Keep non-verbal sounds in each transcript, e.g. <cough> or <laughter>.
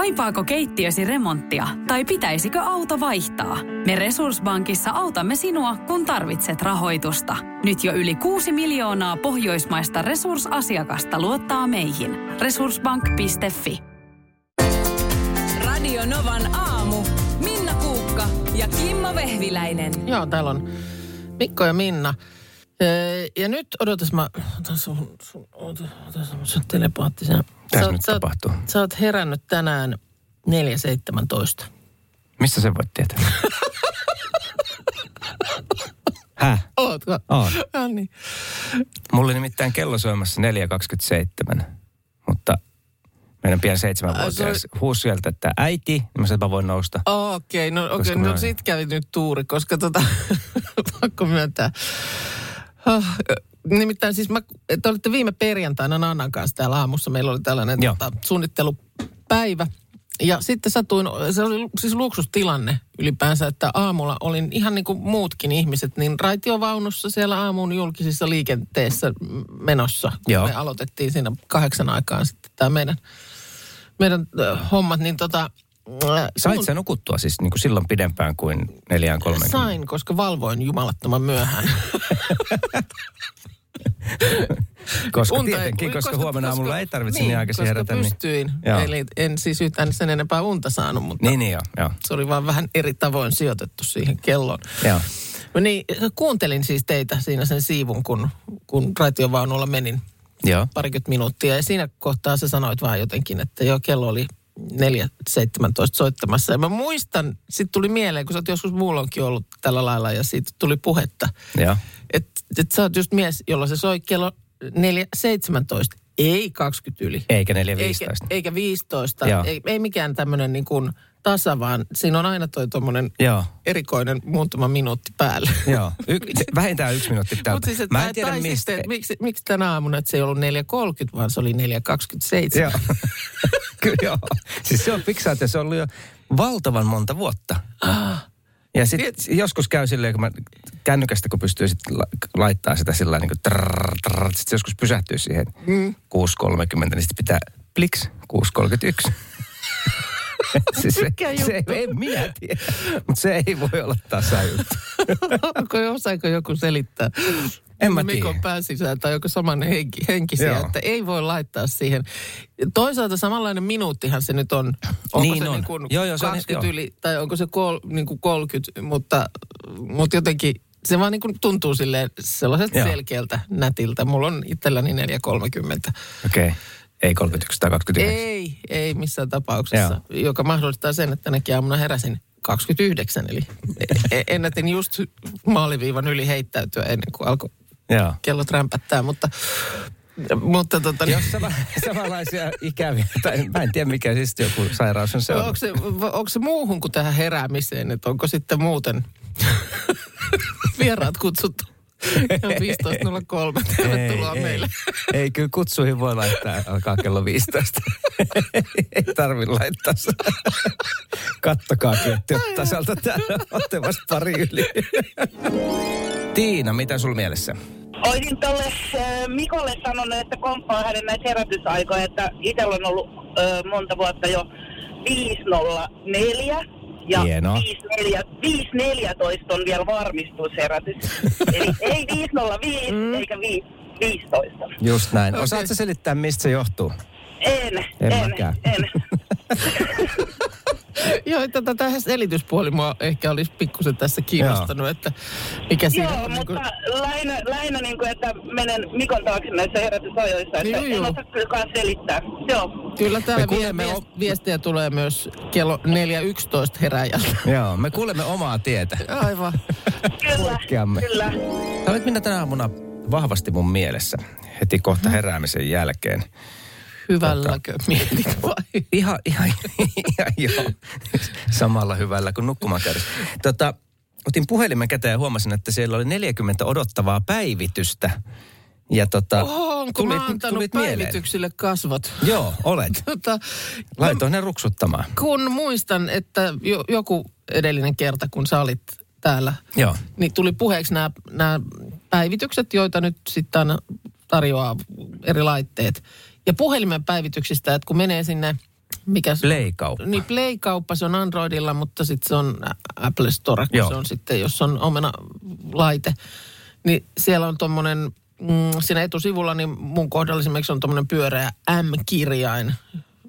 Kaipaako keittiösi remonttia tai pitäisikö auto vaihtaa? Me Resurssbankissa autamme sinua, kun tarvitset rahoitusta. Nyt jo yli 6 miljoonaa pohjoismaista resursasiakasta luottaa meihin. Resurssbank.fi Radio Novan aamu. Minna Kuukka ja Kimmo Vehviläinen. Joo, täällä on Mikko ja Minna. Ee, Ja nyt odotas mä, otan sun, sun, ota, ota sun telepaattisen. Mitäs Sä- nyt sä oot- tapahtuu? Sä oot herännyt tänään 4.17. Mistä sen voit tietää? Häh? Ootko? On. <laughs> No niin. Mulla oli nimittäin kello soimassa 4.27, mutta meidän pian seitsemänvuotias huusi sieltä, että äiti, niin mä sanoin, että mä voin nousta. Okei, okay, no, okay, no mä- sit kävi nyt tuuri, koska tota, <laughs> pakko myöntää. Ah, Nimittäin siis mä, te olitte viime perjantaina Nannan kanssa täällä aamussa. Meillä oli tällainen Joo. tota, suunnittelupäivä. Ja sitten satuin, se oli siis luksustilanne ylipäänsä, että aamulla olin ihan niin kuin muutkin ihmiset, niin raitiovaunussa siellä aamun julkisissa liikenteessä menossa. Kun Joo. me aloitettiin siinä kahdeksan aikaan sitten tämä meidän, meidän hommat, niin tota... Sait sä nukuttua siis niin kuin silloin pidempään kuin 4.30? Sain, koska valvoin jumalattoman myöhään. <laughs> Koska Unta ei- tietenkin, koska, huomenna aamulla ei tarvitse niin, aikaisin koska herätä. Niin, pystyin. Joo. Eli en siis yhtään sen enempää unta saanut, mutta niin, niin joo, joo. se oli vaan vähän eri tavoin sijoitettu siihen kelloon. joo. No niin, kuuntelin siis teitä siinä sen siivun, kun, kun raitiovaunulla menin Joo. parikymmentä minuuttia. Ja siinä kohtaa sä sanoit vaan jotenkin, että joo, kello oli 4.17 soittamassa. Ja mä muistan, sitten tuli mieleen, kun sä oot joskus muulloinkin ollut tällä lailla ja siitä tuli puhetta, että et sä oot just mies, jolla se soi kello 4.17, ei 20 yli. Eikä 4.15. Eikä, eikä 15, Joo. ei, ei mikään tämmöinen niin kuin tasa, vaan siinä on aina toi tuommoinen erikoinen muutama minuutti päälle. Joo. Y- <laughs> vähintään yksi minuutti Mutta täältä. siis, Mä en tiedä tai mistä. sitten, miksi, miksi tänä aamuna, että se ei ollut 4.30, vaan se oli 4.27. Joo. <laughs> Kyllä joo. Siis se on fiksaatio, se on ollut jo valtavan monta vuotta. Ja sitten joskus käy silleen, kun mä kännykästä, kun pystyy sit la- laittaa sitä sillä niin kuin trrr, trrr, sit joskus pysähtyy siihen mm. 6.30, niin sitten pitää pliks 6.31. <laughs> siis se, Mikä se, juttu? ei, minä tiedä, mutta se ei voi olla tasajuttu. <laughs> Onko, osaako joku selittää? En mä Mikon tiedä. pään sisään tai joku saman henki, henkisiä, Joo. että ei voi laittaa siihen. Toisaalta samanlainen minuuttihan se nyt on. Onko Niin se on. niin kuin Joo, joo, se on- 20 joo. yli tai onko se kol, niin kuin 30, mutta, mutta jotenkin se vaan niin kuin tuntuu silleen sellaiselta Joo. selkeältä, nätiltä. Mulla on itselläni 4.30. Okei. Okay. Ei 31 tai 29. Ei, ei missään tapauksessa, joka mahdollistaa sen, että tänäkin aamuna heräsin 29, eli e- ennätin just maaliviivan yli heittäytyä ennen kuin alkoi Joo. kellot rämpättää, mutta, mutta tota, niin, Jos sama, samanlaisia ikäviä, tai mä en tiedä mikä siis joku sairaus on se on. onko, se, onko se muuhun kuin tähän heräämiseen, että onko sitten muuten <laughs> vieraat kutsuttu? Kello 15.03. Tervetuloa ei, meille. Ei, ei, kyllä kutsuihin voi laittaa, alkaa kello 15. ei tarvi laittaa. Kattokaa kettu tasalta täällä, olette vasta pari yli. Tiina, mitä sul mielessä? Olisin tuolle äh, Mikolle sanonut, että komppaa hänen näitä herätysaikoja, että itsellä on ollut äh, monta vuotta jo 504 ja Hienoa. 54, 514 on vielä varmistusherätys. <laughs> Eli ei 505 Mm. eikä 5, 15. Just näin. Okei. Osaatko selittää, mistä se johtuu? En, En en, mäkään. en. <laughs> Joo, tätä tähän selityspuoli mua ehkä olisi pikkusen tässä kiinnostanut, että mikä siinä Joo, on. niin kuin- mutta lähinnä, lähinnä niin kuin, että menen Mikon taakse näissä herätysajoissa, että Joo, en joo. osaa kyllä selittää. Joo. Kyllä täällä Me kuulemme vie, o- viest, viestejä tulee myös kello 4.11 heräjältä. <laughs> Joo, me kuulemme omaa tietä. Aivan. Kyllä, Poikkeamme. kyllä. Sä olet minä tänä aamuna vahvasti mun mielessä heti kohta heräämisen jälkeen. Hyvälläkö mietit vai? <laughs> Ihan, ihan, ihan joo. Samalla hyvällä kuin nukkumaan käydessä. Tota, otin puhelimen käteen ja huomasin, että siellä oli 40 odottavaa päivitystä. Ja tota, Oho, onko mä antanut mieleen. päivityksille kasvot? Joo, olet. <laughs> Tota, Laitoin ne ruksuttamaan. kun muistan, että jo, joku edellinen kerta, kun sä olit täällä, Joo. niin tuli puheeksi nämä, nämä päivitykset, joita nyt sitten tarjoaa eri laitteet. Ja puhelimen päivityksistä, että kun menee sinne mikä se Play-kauppa. Niin Play-kauppa, se on Androidilla, mutta sitten se on Apple Store, kun Joo. se on sitten, jos on omena laite. Niin siellä on tuommoinen, mm, siinä etusivulla, niin mun kohdalla esimerkiksi on tuommoinen pyöreä M-kirjain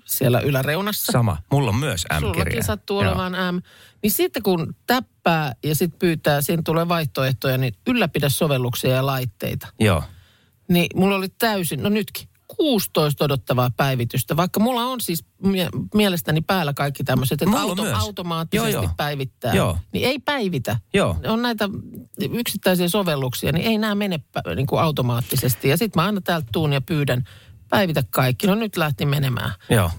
siellä yläreunassa. Sama. Mulla on myös M-kirja. Sullakin sattuu Joo. olevan M. Niin sitten kun täppää ja sitten pyytää, siinä tulee vaihtoehtoja, niin ylläpidä sovelluksia ja laitteita. Joo. Niin mulla oli täysin, no nytkin, 16 odottavaa päivitystä. Vaikka mulla on siis mie- mielestäni päällä kaikki tämmöiset, että auto myös. automaattisesti Joo, joo. päivittää. Joo. Niin ei päivitä. Joo. On näitä yksittäisiä sovelluksia, niin ei nämä mene pä- niin kuin automaattisesti. Ja sitten mä aina täältä tuun ja pyydän, päivitä kaikki. No nyt lähti menemään. Joo.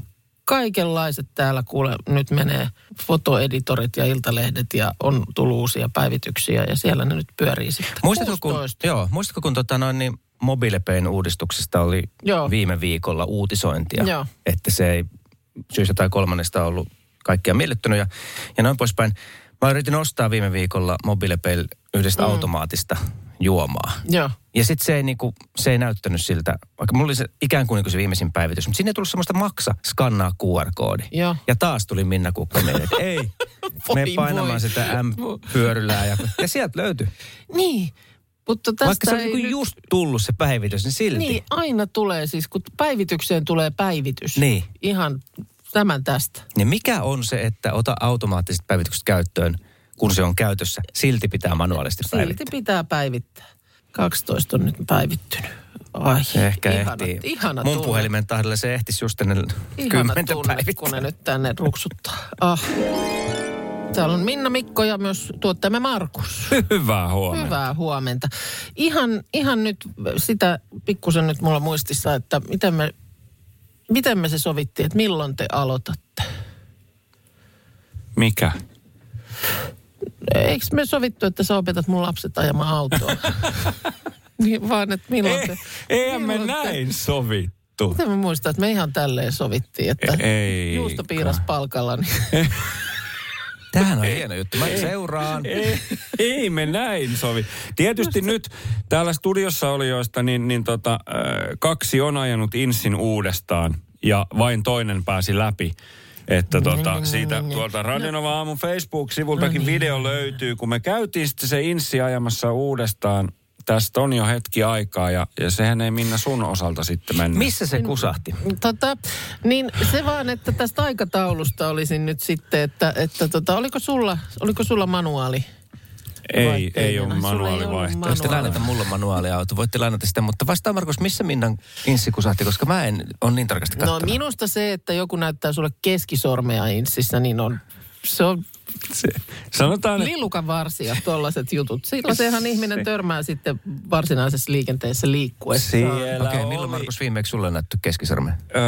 Kaikenlaiset täällä kuule, nyt menee fotoeditorit ja iltalehdet ja on tullut uusia päivityksiä ja siellä ne nyt pyörii sitten. Muistatko, kun, 16. joo, muistatko, kun tota noin, niin MobilePayn uudistuksesta oli Joo. viime viikolla uutisointia, Joo. että se ei syystä tai kolmannesta ollut kaikkia miellyttänyt ja, ja noin poispäin. Mä yritin ostaa viime viikolla MobilePay yhdestä mm. automaatista juomaa. Joo. Ja sitten se, ei niinku, se ei näyttänyt siltä, vaikka mulla oli se ikään kuin, niinku se viimeisin päivitys, mutta sinne ei tullut semmoista maksa, skannaa QR-koodi. Joo. Ja taas tuli Minna Kukka mieleen, että ei, <laughs> me painamaan voi. sitä M-pyörylää. Ja, ja sieltä löytyi. Niin, mutta tästä Vaikka se on ei niinku nyt... just tullut se päivitys, niin silti. Niin, aina tulee siis, kun päivitykseen tulee päivitys. Niin. Ihan tämän tästä. Ja mikä on se, että ota automaattiset päivitykset käyttöön, kun se on käytössä, silti pitää manuaalisesti Silti päivittää. pitää päivittää. 12 on nyt päivittynyt. Ai, ehkä ihana, ehtii. Ihana Mun tunne. puhelimen tahdella se ehtisi just ennen Ihana kymmentä tunne, kun päivittää. ne nyt tänne ruksuttaa. Ah. Täällä on Minna Mikko ja myös tuottajamme Markus. <laughs> Hyvää huomenta. Hyvää huomenta. Ihan, ihan nyt sitä pikkusen nyt mulla muistissa, että miten me, miten me se sovittiin, että milloin te aloitatte? Mikä? Eikö me sovittu, että sä opetat mun lapset ajamaan autoa? <laughs> niin vaan, että milloin te... Eihän me milloin te- näin sovittu. Miten mä muistan, että me ihan tälleen sovittiin, että Ei. juusto piiras palkalla. Niin... <laughs> Tämähän on hieno juttu. Mä seuraan. Ei, ei me näin sovi. Tietysti nyt täällä studiossa olijoista, niin, niin tota, äh, kaksi on ajanut Insin uudestaan ja vain toinen pääsi läpi. Että tota, siitä tuolta Radionova aamun Facebook-sivultakin video löytyy, kun me käytiin sitten se Insi ajamassa uudestaan. Tästä on jo hetki aikaa ja, ja sehän ei Minna sun osalta sitten mennyt. Missä se kusahti? Tota, niin se vaan, että tästä aikataulusta olisin nyt sitten, että, että tota, oliko, sulla, oliko sulla manuaali? Ei, Vaihteen ei ole manuaalivaihtoehto. Voisitte lainata mulle manuaaliauto, voitte lainata sitä, mutta vastaa Markus, missä Minnan inssi kusahti, koska mä en ole niin tarkasti No katsonut. minusta se, että joku näyttää sulle keskisormea insissä, niin on, se on Se, sanotaan, että lillukan varsia, tollaset jutut. Silloin sehän ihminen törmää sitten varsinaisessa liikenteessä liikkuessa. siellä Okei, okay, milloin oli- Markus viimeksi sulle näytty keskisormen? Öö,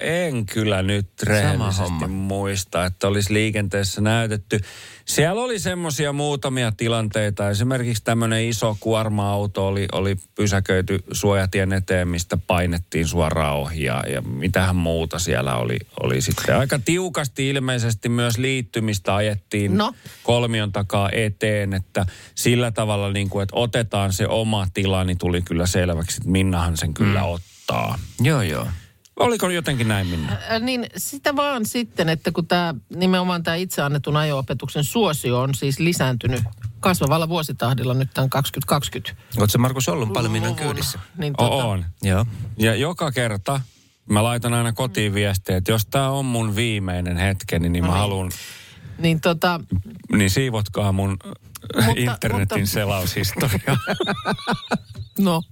en kyllä nyt rehellisesti muista, että olisi liikenteessä näytetty. Siellä oli semmoisia muutamia tilanteita. Esimerkiksi tämmöinen iso kuorma-auto oli, oli pysäköity suojatien eteen, mistä painettiin suoraan ohi. Ja, ja mitähän muuta siellä oli, oli sitten. Aika tiukasti ilmeisesti myös liittymistä ajettiin No. kolmion takaa eteen, että sillä tavalla niin kuin, että otetaan se oma tila, niin tuli kyllä selväksi, että Minnahan sen kyllä mm. ottaa. Joo, joo. Oliko jotenkin näin, Minna? Ä, Niin sitä vaan sitten, että kun tämä nimenomaan tämä itse annetun ajo-opetuksen suosio on siis lisääntynyt kasvavalla vuositahdilla nyt tämän 2020. Oletko Markus ollut paljon Minnan kyydissä? Niin Tota... tota, On. Joo. Ja joka kerta mä laitan aina kotiin viestiä, että jos tämä on mun viimeinen hetkeni, niin mä haluan, niin tota, niin siivotkaa mun mutta, internetin mutta- selaushistoria. <laughs> no.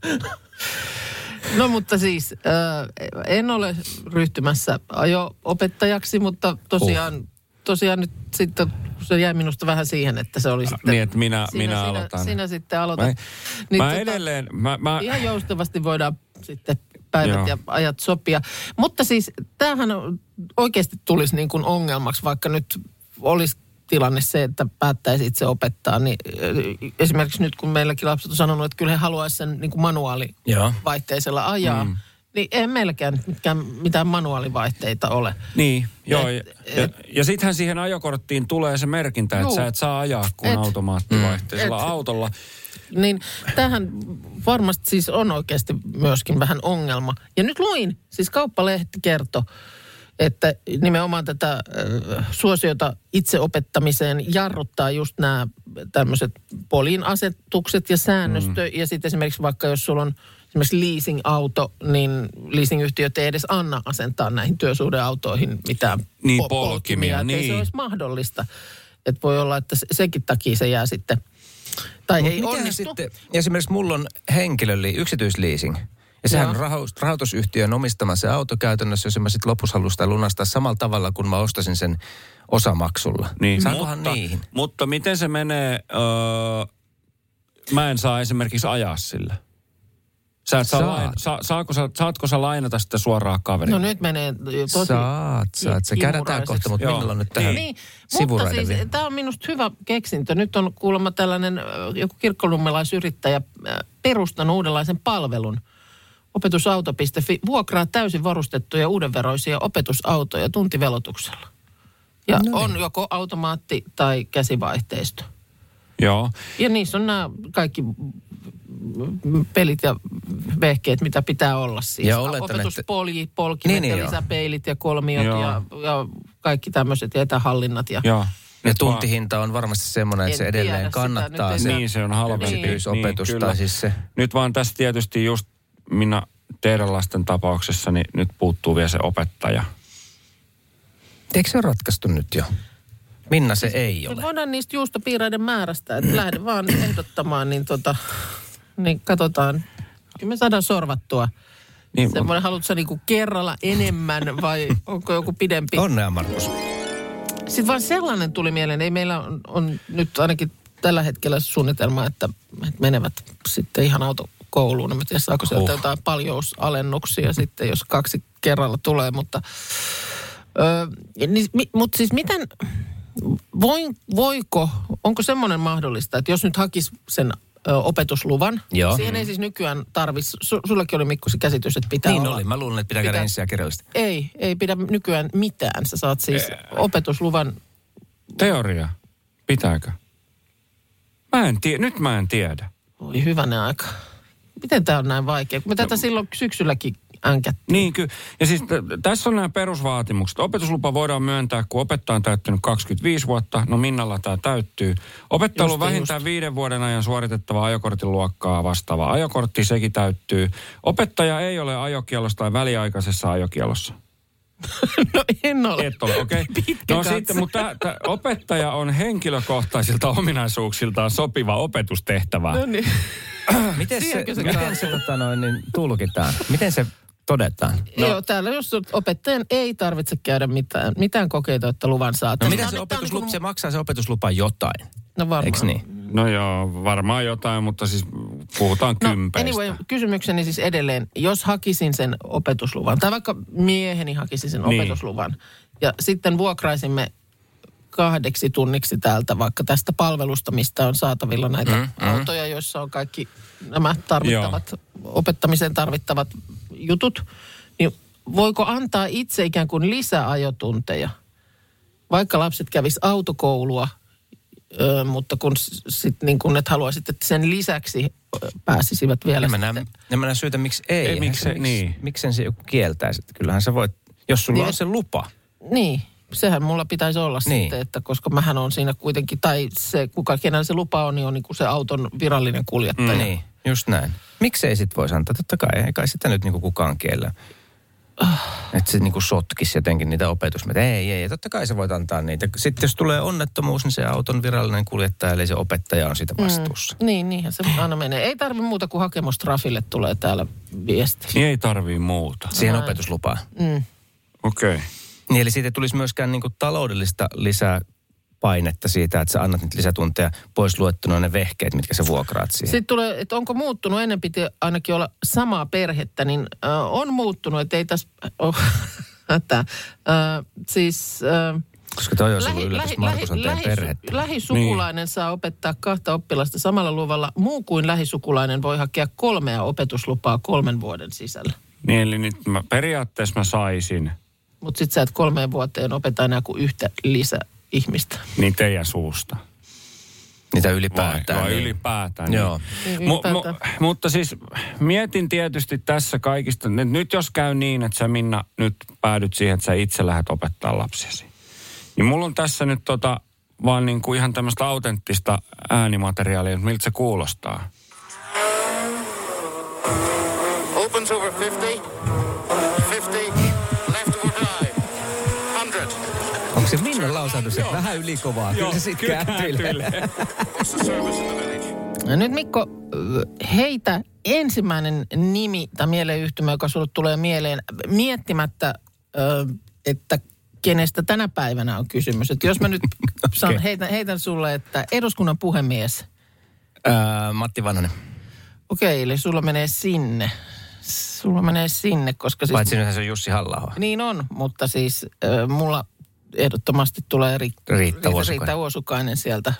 No mutta siis äh, en ole ryhtymässä ajo-opettajaksi, mutta tosiaan, tosiaan nyt sitten se jäi minusta vähän siihen, että se oli sitten... niin, että minä, sinä, minä sinä, aloitan. Sinä sitten aloitat. Mä, Niin mä tota- edelleen, mä, mä, Ihan joustavasti voidaan sitten päivät Joo. ja ajat sopia. Mutta siis tämähän oikeasti tulisi niin kuin ongelmaksi, vaikka nyt olisi tilanne se, että päättäisi itse opettaa. Niin esimerkiksi nyt, kun meilläkin lapset on sanonut, että kyllä he haluaisivat sen niin kuin manuaalivaihteisella ajaa, mm. niin ei meilläkään mitkään, mitään manuaalivaihteita ole. niin, joo. Et- ja, ja, ja sittenhän siihen ajokorttiin tulee se merkintä, että sä et saa ajaa kuin Et. automaattivaihteisella Et. autolla. Niin tähän varmasti siis on oikeasti myöskin vähän ongelma. Ja nyt luin, siis kauppalehti kertoi, että nimenomaan tätä äh, suosiota itseopettamiseen jarruttaa just nämä tämmöiset poliin asetukset ja säännöstö. Mm. Ja sitten esimerkiksi vaikka jos sulla on esimerkiksi leasing-auto, niin leasingyhtiöt ei edes anna asentaa näihin työsuhdeautoihin mitään Niin, po- polkimia, Ei niin. se olisi mahdollista. Että voi olla, että se- senkin takia se jää sitten, tai Mut ei onnistu. Sitten, esimerkiksi mulla on henkilöli, yksityisleasing. Ja sehän on rahoitus, rahoitusyhtiön omistama se auto käytännössä, jos mä sitten lopussa haluan sitä lunastaa samalla tavalla, kun mä ostasin sen osamaksulla. Niin, Saankohan mutta, niihin? Mutta miten se menee, öö, mä en saa esimerkiksi ajaa sillä. Sä et saa Saat. lain, sa, saako sä, saatko sä lainata sitä suoraan kaverille? No nyt menee tosi Saat, saat. Se käydään kohta, mutta Joo. Minnalla on nyt tähän Niin, mutta sivuraiden siis vielä. tämä on minusta hyvä keksintö. Nyt on kuulemma tällainen joku kirkkonummelaisyrittäjä ö, perustanut uudenlaisen palvelun. Opetusauto.fi vuokraa täysin varustettuja uudenveroisia opetusautoja tuntivelotuksella. Ja No on joko automaatti tai käsivaihteisto. Joo. Ja niissä on nämä kaikki pelit ja vehkeet, mitä pitää olla siis. Ja oletan, Opetuspolji, polkimet Niin, niin, ja joo. lisäpeilit ja kolmiot Joo. ja, ja kaikki tämmöiset ja etähallinnat. Ja, Joo. Ja tuntihinta on varmasti semmoinen, että En se edelleen sitä, kannattaa nyt se Niin, se on halvempi. Niin, tai kyllä. siis se, Nyt vaan tässä tietysti just minä teidän lasten tapauksessa, niin nyt puuttuu vielä se opettaja. eikö se ole ratkaistu nyt jo? Minna se ei Me ole. voidaan niistä juustopiiraiden määrästä, että <clears throat> lähde vaan ehdottamaan, niin, tota, niin katsotaan. Kyllä me saadaan sorvattua. Niin, Niin, Semmoinen, haluatko niinku kerralla enemmän vai onko joku pidempi? Onnea Markus. Sitten vaan sellainen tuli mieleen, ei meillä on, on nyt ainakin tällä hetkellä suunnitelma, että, että menevät sitten ihan autokouluun. En mä tiedä, saako sieltä Huh. jotain paljousalennuksia sitten, jos kaksi kerralla tulee, mutta... Öö, niin, mi, mutta siis miten, voin, voiko, onko semmoinen mahdollista, että jos nyt hakisi sen ö, opetusluvan, Joo. siihen ei siis nykyään tarvitsisi, su, sullekin oli Mikko se käsitys, että pitää Niin olla. oli. Mä luulen, että pitää käydä Pitää- ensin ja kirjallisesti. Ei, ei pidä nykyään mitään. Sä saat siis opetusluvan Teoria. Pitääkö? Mä en tie- nyt mä en tiedä. Voi hyvänen aika. Miten tämä on näin vaikea? Kun me tätä silloin syksylläkin änkättiin. Niin kyllä. Ja siis t- tässä on nämä perusvaatimukset. Opetuslupa voidaan myöntää, kun opettaja on täyttänyt 25 vuotta. No Minnalla tämä täyttyy. Opettaja on Just, vähintään viiden vuoden ajan suoritettava ajokortin luokkaa vastaava ajokortti, sekin täyttyy. Opettaja ei ole ajokielossa tai väliaikaisessa ajokielossa. <laughs> No en ole. Et ole, okei. Okay. <laughs> Pitkä No katse. sitten, mutta tää opettaja on henkilökohtaisilta ominaisuuksiltaan sopiva opetustehtävä. No niin. <coughs> Miten se, se miten se tota noin, niin tulkitaan? Miten se todetaan? No. Joo, täällä jos opettajan ei tarvitse käydä mitään, mitään kokeita, että luvan saa. No mitä se on opetuslupa, niinku- se maksaa se opetuslupa jotain. No varmaan. Eikö niin? No joo, varmaan jotain, mutta siis puhutaan No kympeistä. anyway, kysymykseni siis edelleen, jos hakisin sen opetusluvan, tai vaikka mieheni hakisi sen Niin. opetusluvan, ja sitten vuokraisimme kahdeksi tunniksi täältä vaikka tästä palvelusta, mistä on saatavilla näitä mm, Mm, mm. autoja, joissa on kaikki nämä tarvittavat, opettamiseen tarvittavat jutut, niin voiko antaa itse ikään kuin lisäajotunteja, vaikka lapset kävis autokoulua, Öö, mutta kun sitten niin kun et haluaisit, että sen lisäksi ö, pääsisivät vielä En mä, sitten. näe, en mä näe syytä, miksi ei. Ei, miksi se- miksi, niin. Miksen se joku kieltäisi? Kyllähän sä voit, jos sulla Niin, on se lupa. Niin, sehän mulla pitäisi olla Niin. sitten, että koska mähän on siinä kuitenkin, tai se, kuka kenellä se lupa on, niin on niin kuin se auton virallinen kuljettaja. Mm. Niin, just näin. Miksei sit voisi antaa? Totta kai, ei kai sitä nyt niinku kukaan kiellä. Että se niinku sotkisi jotenkin niitä opetusmeitä. Ei, ei, totta kai sä voit antaa niitä. Sitten jos tulee onnettomuus, niin se auton virallinen kuljettaja, eli se opettaja on siitä vastuussa. Mm, niin, niinhän se aina menee. Ei tarvi muuta kuin hakemus trafille tulee täällä viesti. Niin ei tarvii muuta. Siihen Näin. opetuslupaan. Mm. Okei. Okay. Niin, eli siitä ei tulisi myöskään niinku taloudellista lisää painetta siitä, että sä annat nyt lisätunteja pois luettuna ne vehkeet, mitkä sä vuokraat siihen. Sitten tulee, että onko muuttunut, ennen piti ainakin olla samaa perhettä, niin äh, on muuttunut, että ei tässä ole <laughs> hätää. Äh, siis... Äh, Koska toi olisi ollut yllätys, että Markus on teidän perhettä. lähisukulainen niin. saa opettaa kahta oppilasta samalla luvalla. Muu kuin lähisukulainen voi hakea kolmea opetuslupaa kolmen vuoden sisällä. Niin eli nyt mä, periaatteessa mä saisin Mutta sitten sä et kolmeen vuoteen opeta enää kuin yhtä lisäihmistä. niin teidän suusta. Niitä Vai, ylipäätään. vai niin. ylipäätään. Joo. Niin, Mu, mu, mutta siis mietin tietysti tässä kaikista, että nyt jos käy niin, että sä Minna nyt päädyt siihen, että sä itse lähdet opettaa lapsiasi. Niin mulla on tässä nyt tota, vaan niin kuin ihan tämmöistä autenttista äänimateriaalia, että miltä se kuulostaa. Opens over 50. 50. Onko se Minnan lausahdus, että vähän ylikovaa? Kyllä se sitten village? No nyt Mikko, heitä ensimmäinen nimi tai mieleyhtymä, joka sulle tulee mieleen miettimättä, että kenestä tänä päivänä on kysymys. Että jos mä nyt <laughs> saan, Okei. heitän, heitän sulle, että eduskunnan puhemies. Ää, Matti Vanhanen. Okei, eli sulla menee sinne. Sulla menee sinne, koska siis... Paitsi nythän se on Jussi halla Niin on, mutta siis äh, mulla ehdottomasti tulee ri, Riitta Uosukainen. Riitta Uosukainen sieltä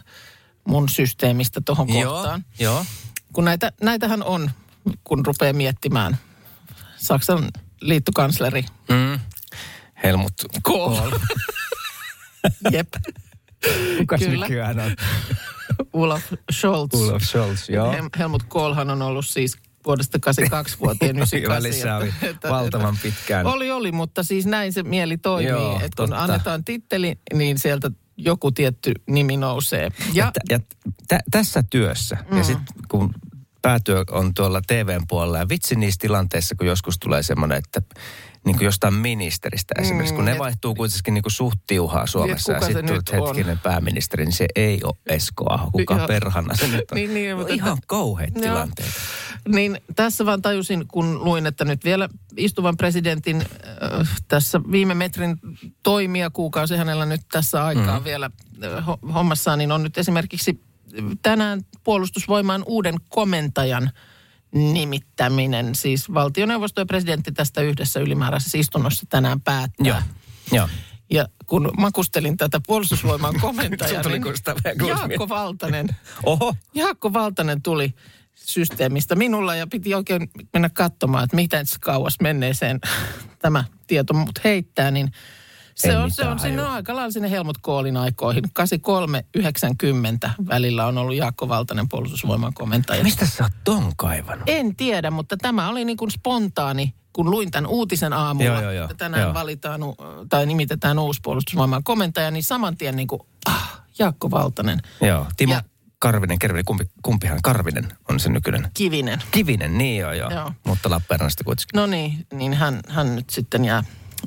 mun systeemistä tuohon kohtaan. Joo. Kun näitä, näitähän on, kun rupeaa miettimään. Saksan liittokansleri Mm. Helmut Kohl. <laughs> Jep. Kukas Kyllä. nykyään on? Olaf Scholz. Olaf Scholz, joo. Hel- Helmut Kohlhan on ollut siis vuodesta 82 vuoteen 98. Välissä oli valtavan pitkään. Oli, oli, mutta siis näin se mieli toimii. Joo, että kun annetaan titteli, niin sieltä joku tietty nimi nousee. Ja, Ja, ja tä, tässä työssä, mm. ja sitten kun päätyö on tuolla TVn puolella, ja vitsi niissä tilanteissa, kun joskus tulee semmoinen, että niin kuin jostain ministeristä esimerkiksi, kun ne et- vaihtuu kuitenkin niin kuin suht tiuhaa Suomessa, ja sitten tulet hetkinen pääministeri, niin se ei ole Esko Aho, kuka Joo. perhana se nyt on. <laughs> Niin, niin, mutta- ihan kauheita Joo. Niin tässä vaan tajusin, kun luin, että nyt vielä istuvan presidentin äh, tässä viime metrin toimia kuukausi hänellä nyt tässä aikaa mm. vielä äh, ho- hommassaan, niin on nyt esimerkiksi tänään puolustusvoimaan uuden komentajan nimittäminen. Siis valtioneuvosto ja presidentti tästä yhdessä ylimääräisessä istunnossa tänään päättää. Joo, joo. Ja kun makustelin tätä puolustusvoiman <laughs> komentajaa, niin Jaakko. Valtanen, Oho, Jaakko Valtanen tuli systeemistä minulla ja piti oikein mennä katsomaan, että miten se kauas menneeseen <laughs> tämä tieto mut heittää, niin se Ei on, se on sinne aika lailla sinne Helmut Koolin aikoihin. 83-90 välillä on ollut Jaakko Valtanen puolustusvoiman komentaja. mistä sä oot ton kaivannut? En tiedä, mutta tämä oli niin kuin spontaani, kun luin tämän uutisen aamulla, Joo, joo, joo. että tänään Joo. valitaan tai nimitetään uusi puolustusvoiman komentaja, niin saman tien niin kuin, ah, Jaakko Valtanen, Joo, Timo Ja- Karvinen, Kervinen, kumpi, kumpihan Karvinen on se nykyinen? Kivinen. Kivinen, niin joo, joo. Joo. Mutta Lappeenrannasta kuitenkin. No niin, niin hän, hän nyt sitten jää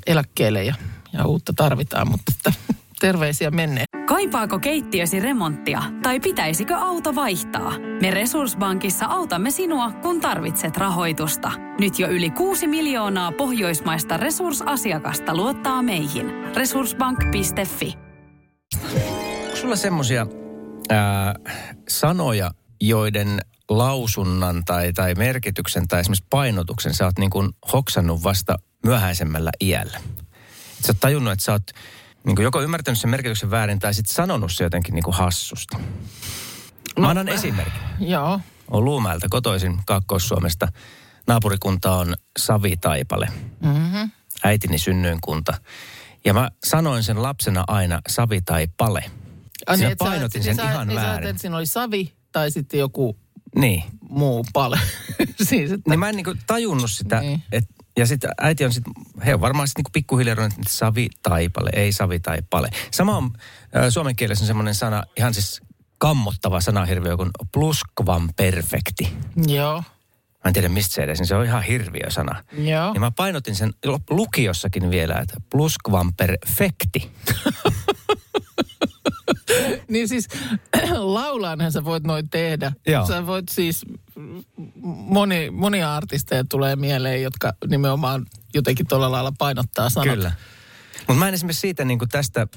eläkkeelle ja, ja uutta tarvitaan, mutta että <laughs> terveisiä menneen. Kaipaako keittiösi remonttia tai pitäisikö auto vaihtaa? Me Resurssbankissa autamme sinua, kun tarvitset rahoitusta. Nyt jo yli 6 miljoonaa pohjoismaista resursasiakasta luottaa meihin. Resurssbank.fi Onko sulla semmoisia sanoja, joiden lausunnan tai, tai merkityksen tai esimerkiksi painotuksen sä oot niin kuin hoksannut vasta myöhäisemmällä iällä? Et sä oot tajunnut, että sä oot niin kuin joko ymmärtänyt sen merkityksen väärin tai sitten sanonut se jotenkin niin kuin hassusti. Mä annan esimerkin. Joo. on Luumäeltä kotoisin Kaakkois-Suomesta. Naapurikunta on Savitaipale. Mm-hmm. Äitini synnyinkunta. Ja mä sanoin sen lapsena aina Savitaipale. Siinä painotin sen ihan niin väärin. ajattelit, että siinä oli savi tai sitten joku Niin. muu pale. <laughs> siis, että, Niin mä en niinku tajunnut sitä. Niin. Et, ja sitten äiti on sitten, he on varmaan sitten niinku pikkuhiljaa ruvennut, että Savitaipale, ei Savitaipale. Sama on äh, suomen kielessä semmoinen sana, ihan siis kammottava sanahirviö kuin pluskvan perfekti. Joo. Mä en tiedä mistä se edes, niin se on ihan hirviö sana. Joo. Ja mä painotin sen lukiossakin vielä, että pluskvan perfekti. <laughs> Niin siis <clears throat> laulaanhan sä voit noin tehdä. Joo. Sä voit siis, moni, monia artisteja tulee mieleen, jotka nimenomaan jotenkin tuolla lailla painottaa sanat. Kyllä. Mutta mä en esimerkiksi siitä niin kuin tästä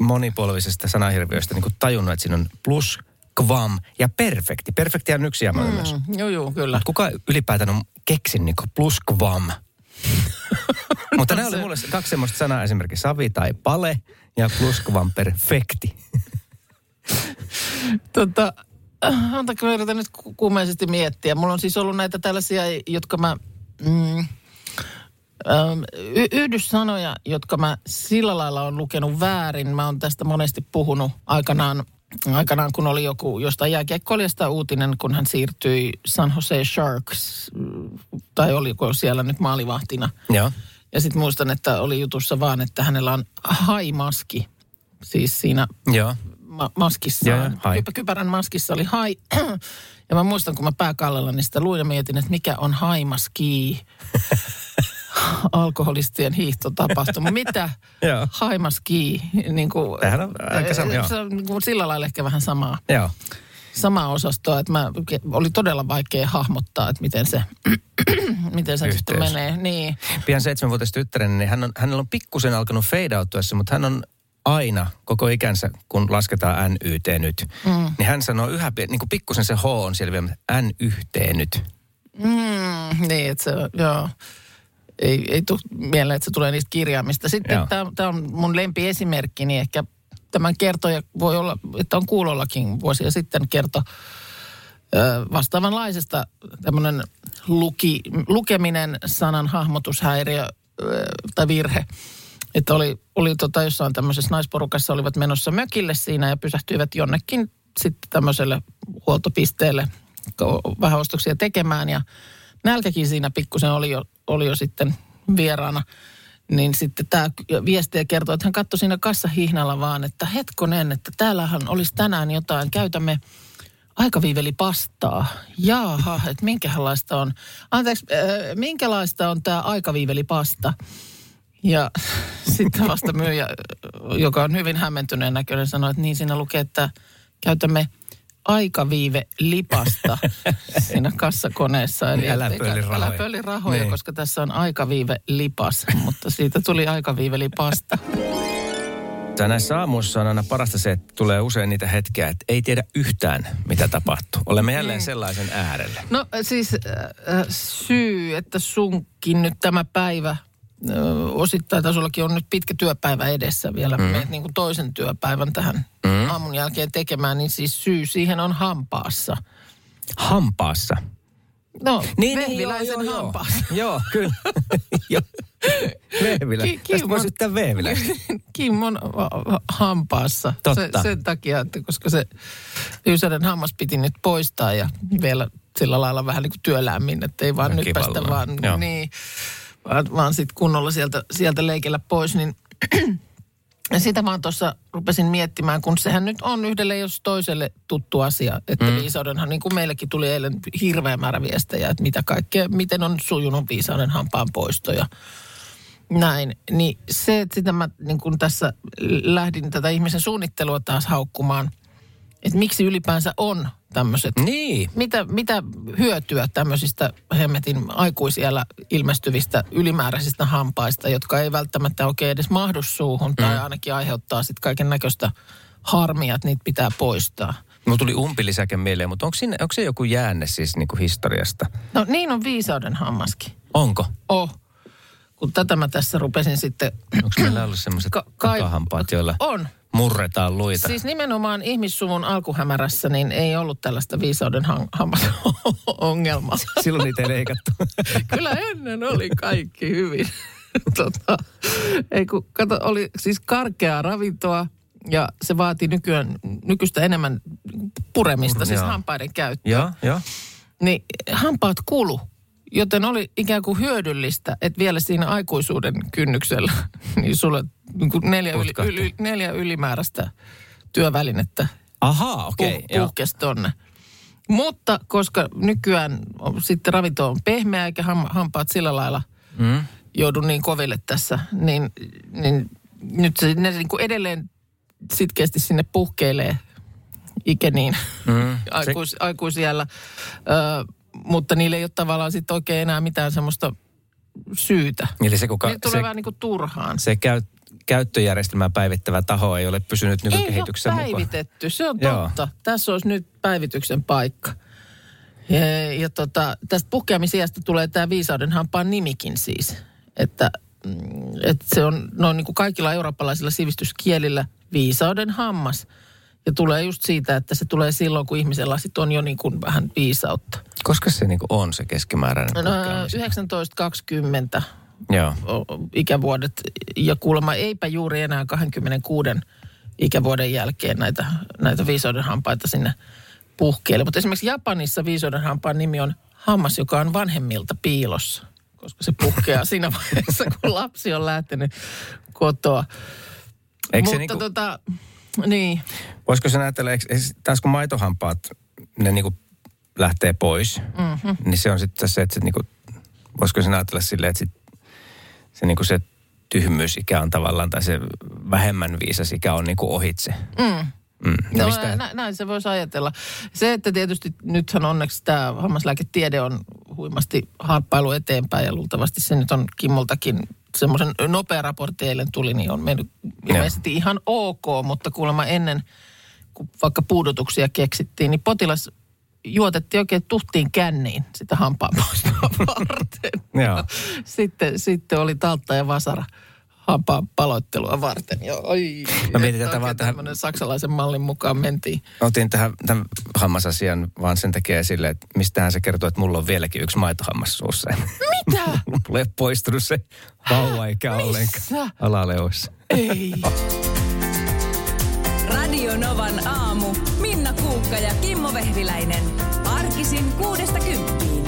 monipolvisesta sanahirviöstä niin kuin tajunnut, että siinä on plus, kvam ja perfekti. Perfekti on yksi jäämä mm. myös. Joo, joo, kyllä. Kuka ylipäätään on keksin niin plus, kvam? <laughs> Mutta nämä oli mulle kaksi semmoista sanaa esimerkiksi savi tai pale ja plus, kvam perfekti. <laughs> Tota, äh, antakaa mä yritän nyt ku- kuumeisesti miettiä. Mulla on siis ollut näitä tällaisia, jotka mä... Mm, ähm, y- yhdyssanoja, jotka mä sillä lailla on lukenut väärin. Mä oon tästä monesti puhunut aikanaan aikanaan, kun oli joku jostain jääkiekkoilijasta uutinen, kun hän siirtyi San Jose Sharks, mm, tai oliko siellä nyt maalivahtina. Joo. Ja sitten muistan, että oli jutussa vaan, että hänellä on haimaski, siis siinä Joo. Ma- maskissa. Joo, joo, hai. Kypä, kypärän maskissa oli hai. <clears throat> ja mä muistan, kun mä pääkallella niin sitä luin ja mietin, että mikä on haimaski. <laughs> Alkoholistien hiihtotapahtuma. Mitä <laughs> haimaski? Niin kuin, Tämähän on aika sama, joo. Se on niin kuin sillä lailla ehkä vähän samaa, Joo. samaa osastoa, että mä, oli todella vaikea hahmottaa, että miten se, <clears throat> miten se sitten menee. Niin. Pian seitsemänvuotias tyttäreni, niin hän on, hänellä on pikkusen alkanut feidautuessa, mutta hän on aina koko ikänsä, kun lasketaan NYT nyt, mm. niin hän sanoo yhä, niin kuin pikkusen se H on siellä vielä, NYT nyt. Mm, niin, että se, joo. Ei, ei tule mieleen, että se tulee niistä kirjaimista. Sitten tämä on mun lempiesimerkki, niin ehkä tämän kertoja voi olla, että on kuulollakin vuosia sitten kerto vastaavanlaisesta tämmöinen luki, lukeminen sanan hahmotushäiriö tai virhe. Että oli, oli tota jossain tämmöisessä naisporukassa olivat menossa mökille siinä ja pysähtyivät jonnekin sitten tämmöiselle huoltopisteelle vähän ostoksia tekemään ja nälkäkin siinä pikkusen oli jo, oli jo sitten vieraana. Niin sitten tämä viestiä kertoo, että hän katsoi siinä kassahihnalla vaan, että hetkonen, että täällähän olisi tänään jotain, käytämme aikaviivelipastaa. Jaaha, että minkälaista on, anteeksi, äh, minkälaista on tämä aikaviivelipasta? Ja sitten vasta myyjä, joka on hyvin hämmentyneen näköinen, sanoi, että niin siinä lukee, että käytämme aikaviive lipasta siinä kassakoneessa. Eli Älä ettei- pölli rahoja. Älä pölli rahoja, Niin. koska tässä on aikaviive lipas, mutta siitä tuli aikaviive lipasta. Ja näissä aamuissa on aina parasta se, että tulee usein niitä hetkiä, että ei tiedä yhtään, mitä tapahtuu. Olemme jälleen sellaisen äärelle. No siis äh, äh, syy, että sunkin nyt tämä päivä osittain, tai sullakin on nyt pitkä työpäivä edessä vielä, mm. meet niin kuin toisen työpäivän tähän mm. aamun jälkeen tekemään, niin siis syy siihen on hampaassa. Hampaassa. No, Niin, vehviläisen joo, joo, joo. hampaassa. <laughs> Joo, kyllä. <laughs> Joo. Vehvilä. Ki- Tästä voisi yrittää vehviläistä. <laughs> Kimmon hampaassa. Totta. Se, sen takia, että koska se yysäden hammas piti nyt poistaa ja vielä sillä lailla vähän niin kuin työlämmin, että ei vaan No, nyt päästä kivalla. vaan, Joo. niin, vaan, sitten kunnolla sieltä, sieltä leikellä pois, niin <clears throat> ja sitä vaan tuossa rupesin miettimään, kun sehän nyt on yhdelle jos toiselle tuttu asia, että mm. viisaudenhan, niin kuin meillekin tuli eilen hirveä määrä viestejä, että mitä kaikkea, miten on sujunut viisauden hampaan poisto ja näin. Niin se, että sitä mä niin kun tässä lähdin tätä ihmisen suunnittelua taas haukkumaan, että miksi ylipäänsä on tämmöiset Niin. mitä, mitä hyötyä tämmöisistä hemmetin aikuisiellä ilmestyvistä ylimääräisistä hampaista, jotka ei välttämättä oikein edes mahdu suuhun tai ainakin aiheuttaa sitten kaiken näköistä harmia, että niitä pitää poistaa. Mulla tuli umpilisäke mieleen, mutta onko, siinä, onko se joku jäänne siis niin kuin historiasta? No niin on viisauden hammaskin. Onko? Oh. Kun tätä mä tässä rupesin sitten... Onko meillä ollut semmoiset Ka- ka- kai- takahampaat, joilla On. Murretaan luita? Siis nimenomaan ihmissuvun alkuhämärässä niin ei ollut tällaista viisauden ham- hammasongelmaa. <laughs> Silloin niitä ei leikattu. <laughs> Kyllä ennen oli kaikki hyvin. <laughs> tota, ei kun, kato, oli siis karkeaa ravintoa ja se vaati nykyään, nykyistä enemmän puremista, Pur- siis joo. hampaiden käyttöä. joo, joo. Niin hampaat kulu, joten oli ikään kuin hyödyllistä, että vielä siinä aikuisuuden kynnyksellä, <laughs> niin sulle niin kuin neljä, yli, yli, neljä ylimääräistä työvälinettä okei. puh- Okay, puhkesi tonne. Mutta koska nykyään sitten ravinto on pehmeä eikä ham, hampaat sillä lailla mm. joudu niin koville tässä, niin, niin nyt se, ne niin kuin edelleen sitkeästi sinne puhkeilee ikeniin Mm. <laughs> aikuis, aikuisiellä. Ö, mutta niillä ei ole tavallaan sitten oikein enää mitään semmoista syytä. Eli se, kuka, tulee se, vähän niin kuin turhaan. se käy, käyttöjärjestelmää päivittävä taho ei ole pysynyt Ei nykykehityksessä ole mukaan. päivitetty, se on Joo. totta. Tässä olisi nyt päivityksen paikka. Ja, ja tota, tästä puhkeamisiästä tulee tämä viisauden hampaan nimikin siis. Että, mm, että se on no, niin kuin kaikilla eurooppalaisilla sivistyskielillä viisauden hammas. Ja tulee just siitä, että se tulee silloin, kun ihmisellä sit on jo niin kuin vähän viisautta. Koska se niinku on se keskimääräinen No, puhkeamisen? 19-20 Joo. o- ikävuodet ja kuulemma eipä juuri enää 26 ikävuoden jälkeen näitä, näitä viisauden hampaita sinne puhkeille. Mutta esimerkiksi Japanissa viisauden hampaan nimi on hammas, joka on vanhemmilta piilossa, koska se puhkeaa siinä <laughs> vaiheessa, kun lapsi on lähtenyt kotoa. Eikö se Mutta niinku, tota, niin, voisiko ajatella, eikö, eikö tässä kun maitohampaat, ne niinku lähtee pois, mm-hmm. niin se on sitten se, että sit niinku, voisiko sen ajatella silleen, että sit se, niinku se tyhmyysikä on tavallaan, tai se vähemmän viisas ikä on niinku ohitse. mm. Mm. No, mistä- nä, näin se voisi ajatella. Se, että tietysti nythän onneksi tämä hammaslääketiede on huimasti harppailu eteenpäin ja luultavasti se nyt on Kimmoltakin semmoisen nopea raportti eilen tuli, niin on mennyt ilmeisesti ihan ok, mutta kuulemma ennen, kun vaikka puudutuksia keksittiin, niin potilas juotettiin oikein tuhtiin känniin sitä hampaan poistoa <laughs> varten. Joo. Sitten, sitten oli taltta ja vasara hampaan paloittelua varten. Joo, oi, Mä mietin että tätä vaan tähän- saksalaisen mallin mukaan mentiin. Otin tähän tämän hammasasian vaan sen takia esille, että mistähän se kertoo, että mulla on vieläkin yksi maitohammas suussa. Mitä? <laughs> mulla ei poistunut se vauva eikä ollenkaan Missä? alaleuassa. Ei. <laughs> Radio Novan aamu. Kuukka ja Kimmo Vehviläinen. Arkisin kuudesta kymppiin.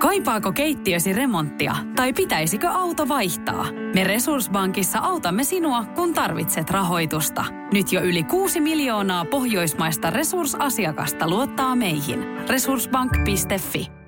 Kaipaako keittiösi remonttia tai pitäisikö auto vaihtaa? Me Resurssbankissa autamme sinua, kun tarvitset rahoitusta. Nyt jo yli 6 miljoonaa pohjoismaista resursasiakasta luottaa meihin. Resurssbank.fi